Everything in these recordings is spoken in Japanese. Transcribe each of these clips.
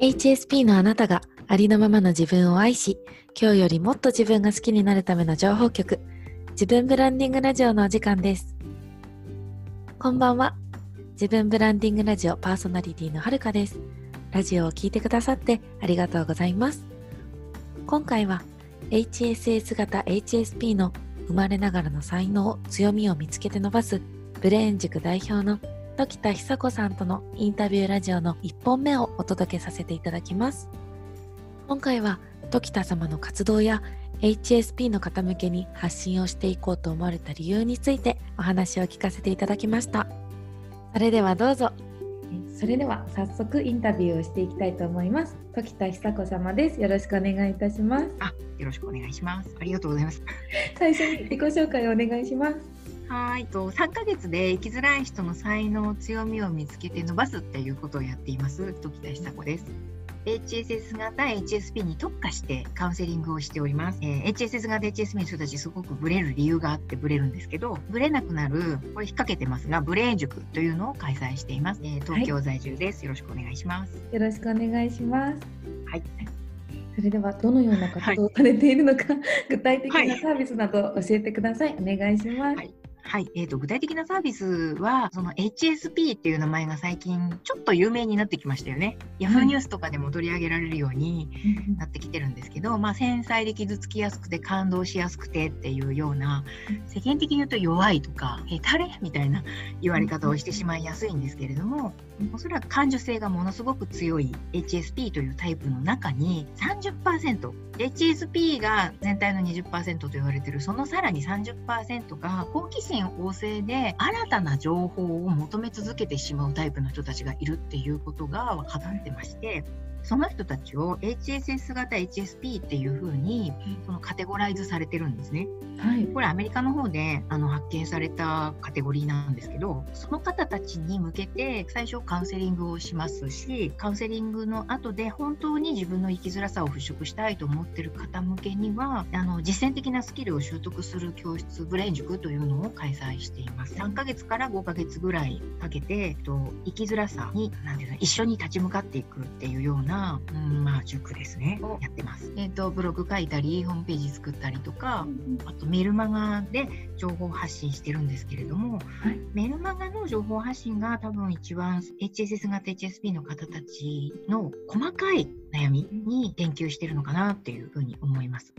HSP のあなたがありのままの自分を愛し、今日よりもっと自分が好きになるための情報局、自分ブランディングラジオのお時間です。こんばんは。自分ブランディングラジオパーソナリティのはるかです。ラジオを聴いてくださってありがとうございます。今回は HSS 型 HSP の生まれながらの才能、強みを見つけて伸ばすブレーン塾代表の時田久子さんとのインタビューラジオの1本目をお届けさせていただきます。今回は時田様の活動や HSP の方向けに発信をしていこうと思われた理由についてお話を聞かせていただきました。それではどうぞ。それでは早速インタビューをしていきたいと思います。時田久子様です。よろしくお願いいたします。あ、よろしくお願いします。ありがとうございます。最初に自己紹介をお願いします。はい、と3ヶ月で生きづらい人の才能強みを見つけて伸ばすっていうことをやっています時田久子です。HSS 型 HSP に特化してカウンセリングをしております。えー HSS 型 HSP の人たちすごくブレる理由があってブレるんですけど、ブレなくなる、これ引っ掛けてますが、ブレーン塾というのを開催しています。えー東京在住です、よろしくお願いします。よろしくお願いします。はい。それではどのような活動をされているのか、具体的はないサービスなど教えてください。お願いします。はいはい、えー、と具体的なサービスはその HSP っていう名前が最近ちょっと有名になってきましたよね。ヤフーニュースとかでも取り上げられるようになってきてるんですけど、まあ、繊細で傷つきやすくて感動しやすくてっていうような世間的に言うと弱いとかへたれみたいな言われ方をしてしまいやすいんですけれどもおそらく感受性がものすごく強い HSP というタイプの中に30% HSP が全体の20%と言われてる。そのさらに30%が好奇心旺盛で新たな情報を求め続けてしまうタイプの人たちがいるっていうことが分かってまして。その人たちを HSS 型 HSP っていう風にそのカテゴライズされてるんですね。はい。これアメリカの方であの発見されたカテゴリーなんですけどその方たちに向けて最初カウンセリングをしますしカウンセリングの後で本当に自分の生きづらさを払拭したいと思ってる方向けにはあの実践的なスキルを習得する教室ブレイン塾というのを開催しています3ヶ月から5ヶ月ぐらいかけて、えっと、生きづらさに何ていうの一緒に立ち向かっていくっていうような、うんまあ、塾ですね。をやってます、えっと、ブログ書いたりホームページ作ったりとかあとメルマガで情報発信してるんですけれども、はい。メルマガの情報発信が多分一番 HSS 型 HSP の方たちの細かい悩みに言及してるのかなっていうふうに思います。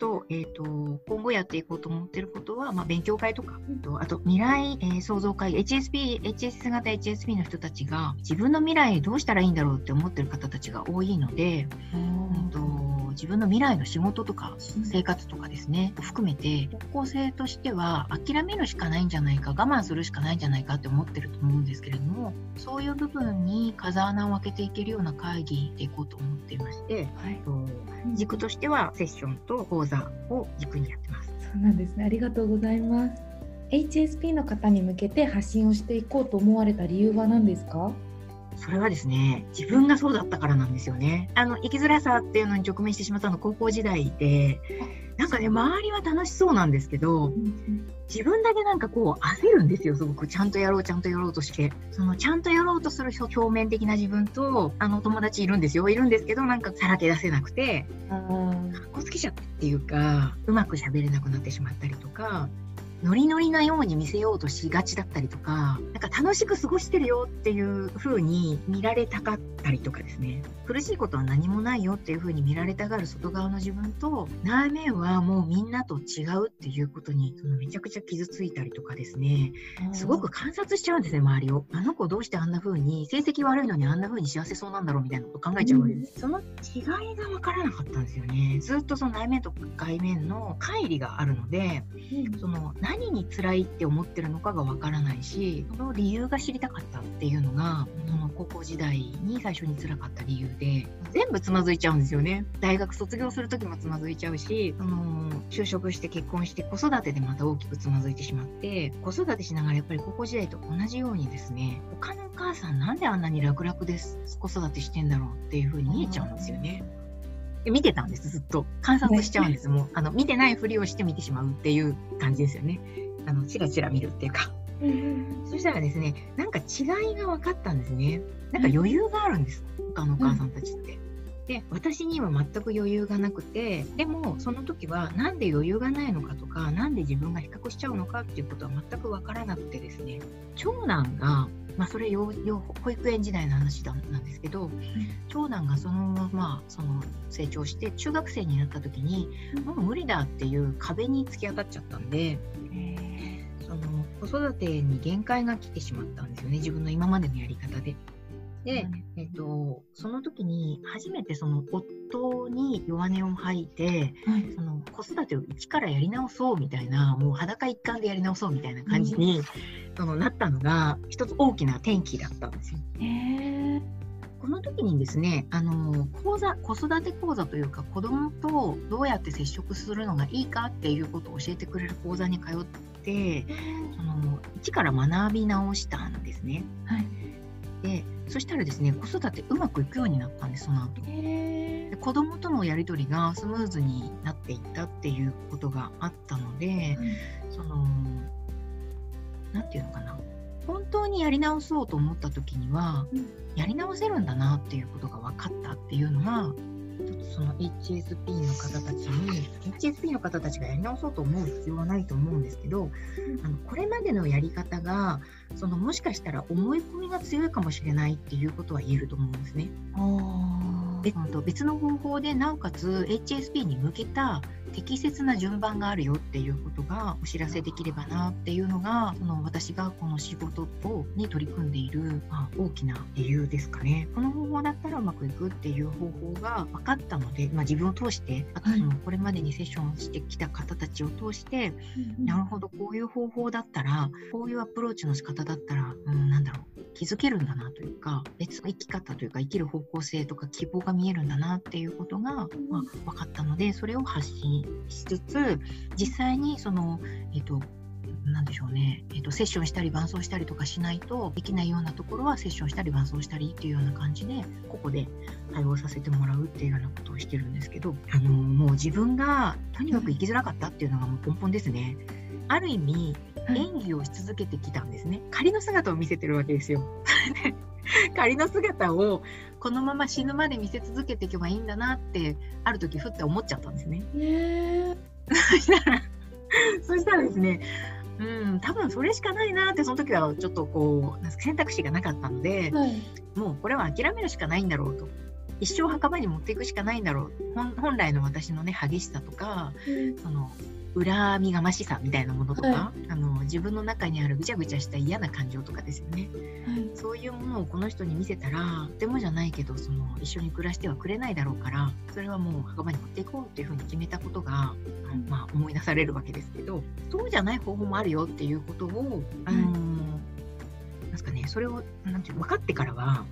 と,、えー、と今後やっていこうと思ってることは、まあ、勉強会とか、とあと未来、えー創造会 HSP HSS 型 HSP の人たちが自分の未来どうしたらいいんだろうって思ってる方たちが多いので、うん。と自分の未来の仕事とか生活とかですね含めて方向性としては諦めるしかないんじゃないか我慢するしかないんじゃないかって思ってると思うんですけれどもそういう部分に風穴を開けていけるような会議でいこうと思っていましてはい。と軸としてはセッションと講座を軸にやってます。そうなんですね。ありがとうございます。HSP の方に向けて発信をしていこうと思われた理由は何ですか？それはですね自分がそうだったからなんですよね。あの生きづらさっていうのに直面してしまったのは高校時代でなんかね周りは楽しそうなんですけど自分だけなんかこう焦るんですよすごく。ちゃんとやろうちゃんとやろうとして。そのちゃんとやろうとする表面的な自分とあの友達いるんですよ。いるんですけどなんかさらけ出せなくてかっこつけちゃったっていうかうまく喋れなくなってしまったりとかノリノリなように見せようとしがちだったりとかなんか楽しく過ごしてるよっていう風に見られたかったりとかですね。苦しいことは何もないよっていう風に見られたがる外側の自分と内面はもうみんなと違うっていうことにそのめちゃくちゃ傷ついたりとかですね。すごく観察しちゃうんですね周りを。あの子どうしてあんな風に成績悪いのにあんな風に幸せそうなんだろうみたいなこと考えちゃうわけです、その違いが分からなかったんですよね。ずっとその内面と外面の乖離があるのでその何に辛いって思ってるのかがわからないしその理由が知りたかったっていうのがその高校時代に最初に辛かった理由で全部つまずいちゃうんですよね大学卒業する時もつまずいちゃうしその就職して結婚して子育てでまた大きくつまずいてしまって子育てしながらやっぱり高校時代と同じようにですね他のお母さんなんであんなに楽々です子育てしてんだろうっていう風に見えちゃうんですよね。で見てたんですずっと。観察しちゃうんですもう。あの見てないふりをして見てしまうっていう感じですよね。あのチラチラ見るっていうか。そしたらですねなんか違いが分かったんですね。なんか余裕があるんです。他のお母さんたちって。で私には全く余裕がなくてでもその時は何で余裕がないのかとか何で自分が比較しちゃうのかっていうことは全く分からなくてですね。長男がまあ、それ幼保育園時代の話だなんですけど、うん、長男がそのままその成長して中学生になった時に、もう無理だっていう壁に突き当たっちゃったんで、その子育てに限界が来てしまったんですよね自分の今までのやり方で。で、えっと、その時に初めてその夫に弱音を吐いて、はい、その子育てを一からやり直そうみたいなもう裸一貫でやり直そうみたいな感じに、うん、そのなったのが一つ大きな転機だったんですよ。この時にですねあの講座子育て講座というか子どもとどうやって接触するのがいいかっていうことを教えてくれる講座に通ってその一から学び直したんですね。はい、でそしたらですね子育てうまくいくようになったんですその後。で子供とのやり取りがスムーズになっていったっていうことがあったので、うん、その何て言うのかな。本当にやり直そうと思った時には、うん、やり直せるんだなっていうことが分かったっていうのがその HSP の方たちに HSP の方たちがやり直そうと思う必要はないと思うんですけど、あのこれまでのやり方がそのもしかしたら思い込みが強いかもしれないっていうことは言えると思うんですね。別の方法でなおかつ HSP に向けた適切な順番があるよっていうことがお知らせできればなっていうのがその私がこの仕事とに取り組んでいる、まあ、大きな理由ですかね。この方法だったらうまくいくっていう方法が分かったので、まあ、自分を通してあとそのこれまでにセッションしてきた方たちを通して、なるほどこういう方法だったらこういうアプローチの仕方だったら、うん、なんだろう気づけるんだなというか別の生き方というか生きる方向性とか希望が見えるんだなっていうことが、まあ、分かったのでそれを発信しつつ実際にその、えっ、ー、となんでしょうね、えーと、セッションしたり伴走したりとかしないとできないようなところはセッションしたり伴走したりっていうような感じでここで対応させてもらうっていうようなことをしてるんですけどあのもう自分がとにかく生きづらかったっていうのがもう根本ですね。ある意味演技をし続けてきたんですね。仮の姿を見せてるわけですよ。仮の姿をこのまま死ぬまで見せ続けていけばいいんだなってある時ふって思っちゃったんですね。そしたらそしたらですねうん、多分それしかないなってその時はちょっとこう選択肢がなかったので、はい、もうこれは諦めるしかないんだろうと一生墓場に持っていくしかないんだろう。本来の私のね激しさとか、うん、その恨みがましさみたいなものとか、はい、あの自分の中にあるぐちゃぐちゃした嫌な感情とかですよね、はい、そういうものをこの人に見せたらとてもじゃないけどその一緒に暮らしてはくれないだろうからそれはもう墓場に持っていこうっていうふうに決めたことが、うん、まあ、思い出されるわけですけどそうじゃない方法もあるよっていうことを、あのー、なんですかねそれをなんていう分かってからは、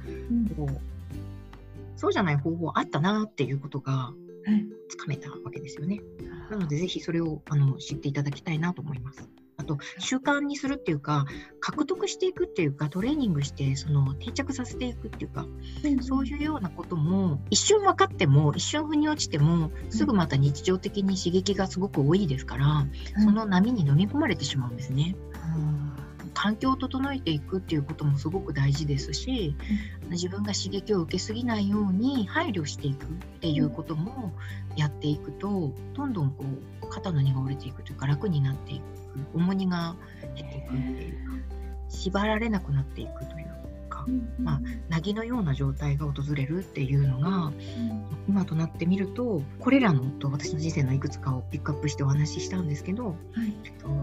こうそうじゃない方法あったなっていうことがつかめたわけですよね。なので、ぜひそれをあの知っていただきたいなと思います。あと、習慣にするっていうか、獲得していくっていうか、トレーニングして、その定着させていくっていうか、うん、そういうようなことも、一瞬分かっても、一瞬腑に落ちても、すぐまた日常的に刺激がすごく多いですから、うん、その波に飲み込まれてしまうんですね。うん環境を整えていくっていうこともすごく大事ですし、うん、自分が刺激を受けすぎないように配慮していくっていうこともやっていくとどんどんこう肩の荷が下りていくというか楽になっていく重荷が減っていくっていうか縛られなくなっていくというまあ、なぎのような状態が訪れるっていうのが、今となってみるとこれらのと私の人生のいくつかをピックアップしてお話ししたんですけど、はい、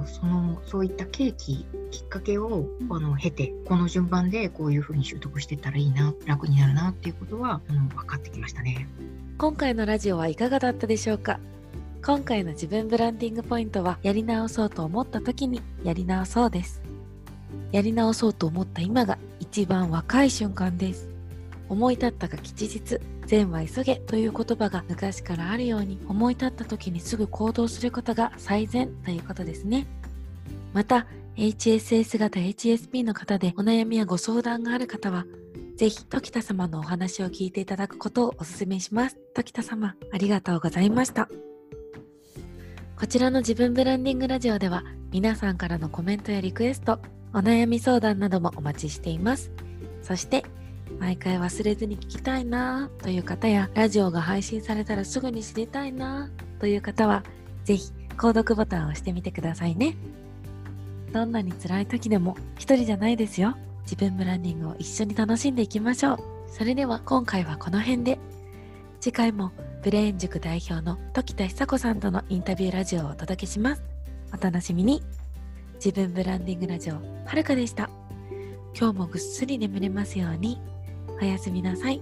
そのそういった契機きっかけをあの経てこの順番でこういうふうに習得していったらいいな楽になるなっていうことはあの分かってきましたね。今回のラジオはいかがだったでしょうか？今回の自分ブランディングポイントはやり直そうと思った時にやり直そうです。やり直そうと思った今が一番若い瞬間です。思い立ったが吉日善は急げという言葉が昔からあるように思い立った時にすぐ行動することが最善ということですね。また HSS 型 HSP の方でお悩みやご相談がある方はぜひ時田様のお話を聞いていただくことをお勧めします。時田様ありがとうございました。こちらの自分ブランディングラジオでは皆さんからのコメントやリクエストお悩み相談などもお待ちしています。そして、毎回忘れずに聞きたいなという方や、ラジオが配信されたらすぐに知りたいなという方は、ぜひ、購読ボタンを押してみてくださいね。どんなに辛い時でも一人じゃないですよ。自分ブランディングを一緒に楽しんでいきましょう。それでは今回はこの辺で。次回もブレーン塾代表の時田久子さんとのインタビューラジオをお届けします。お楽しみに。自分ブランディングラジオはるかでした。今日もぐっすり眠れますように。おやすみなさい。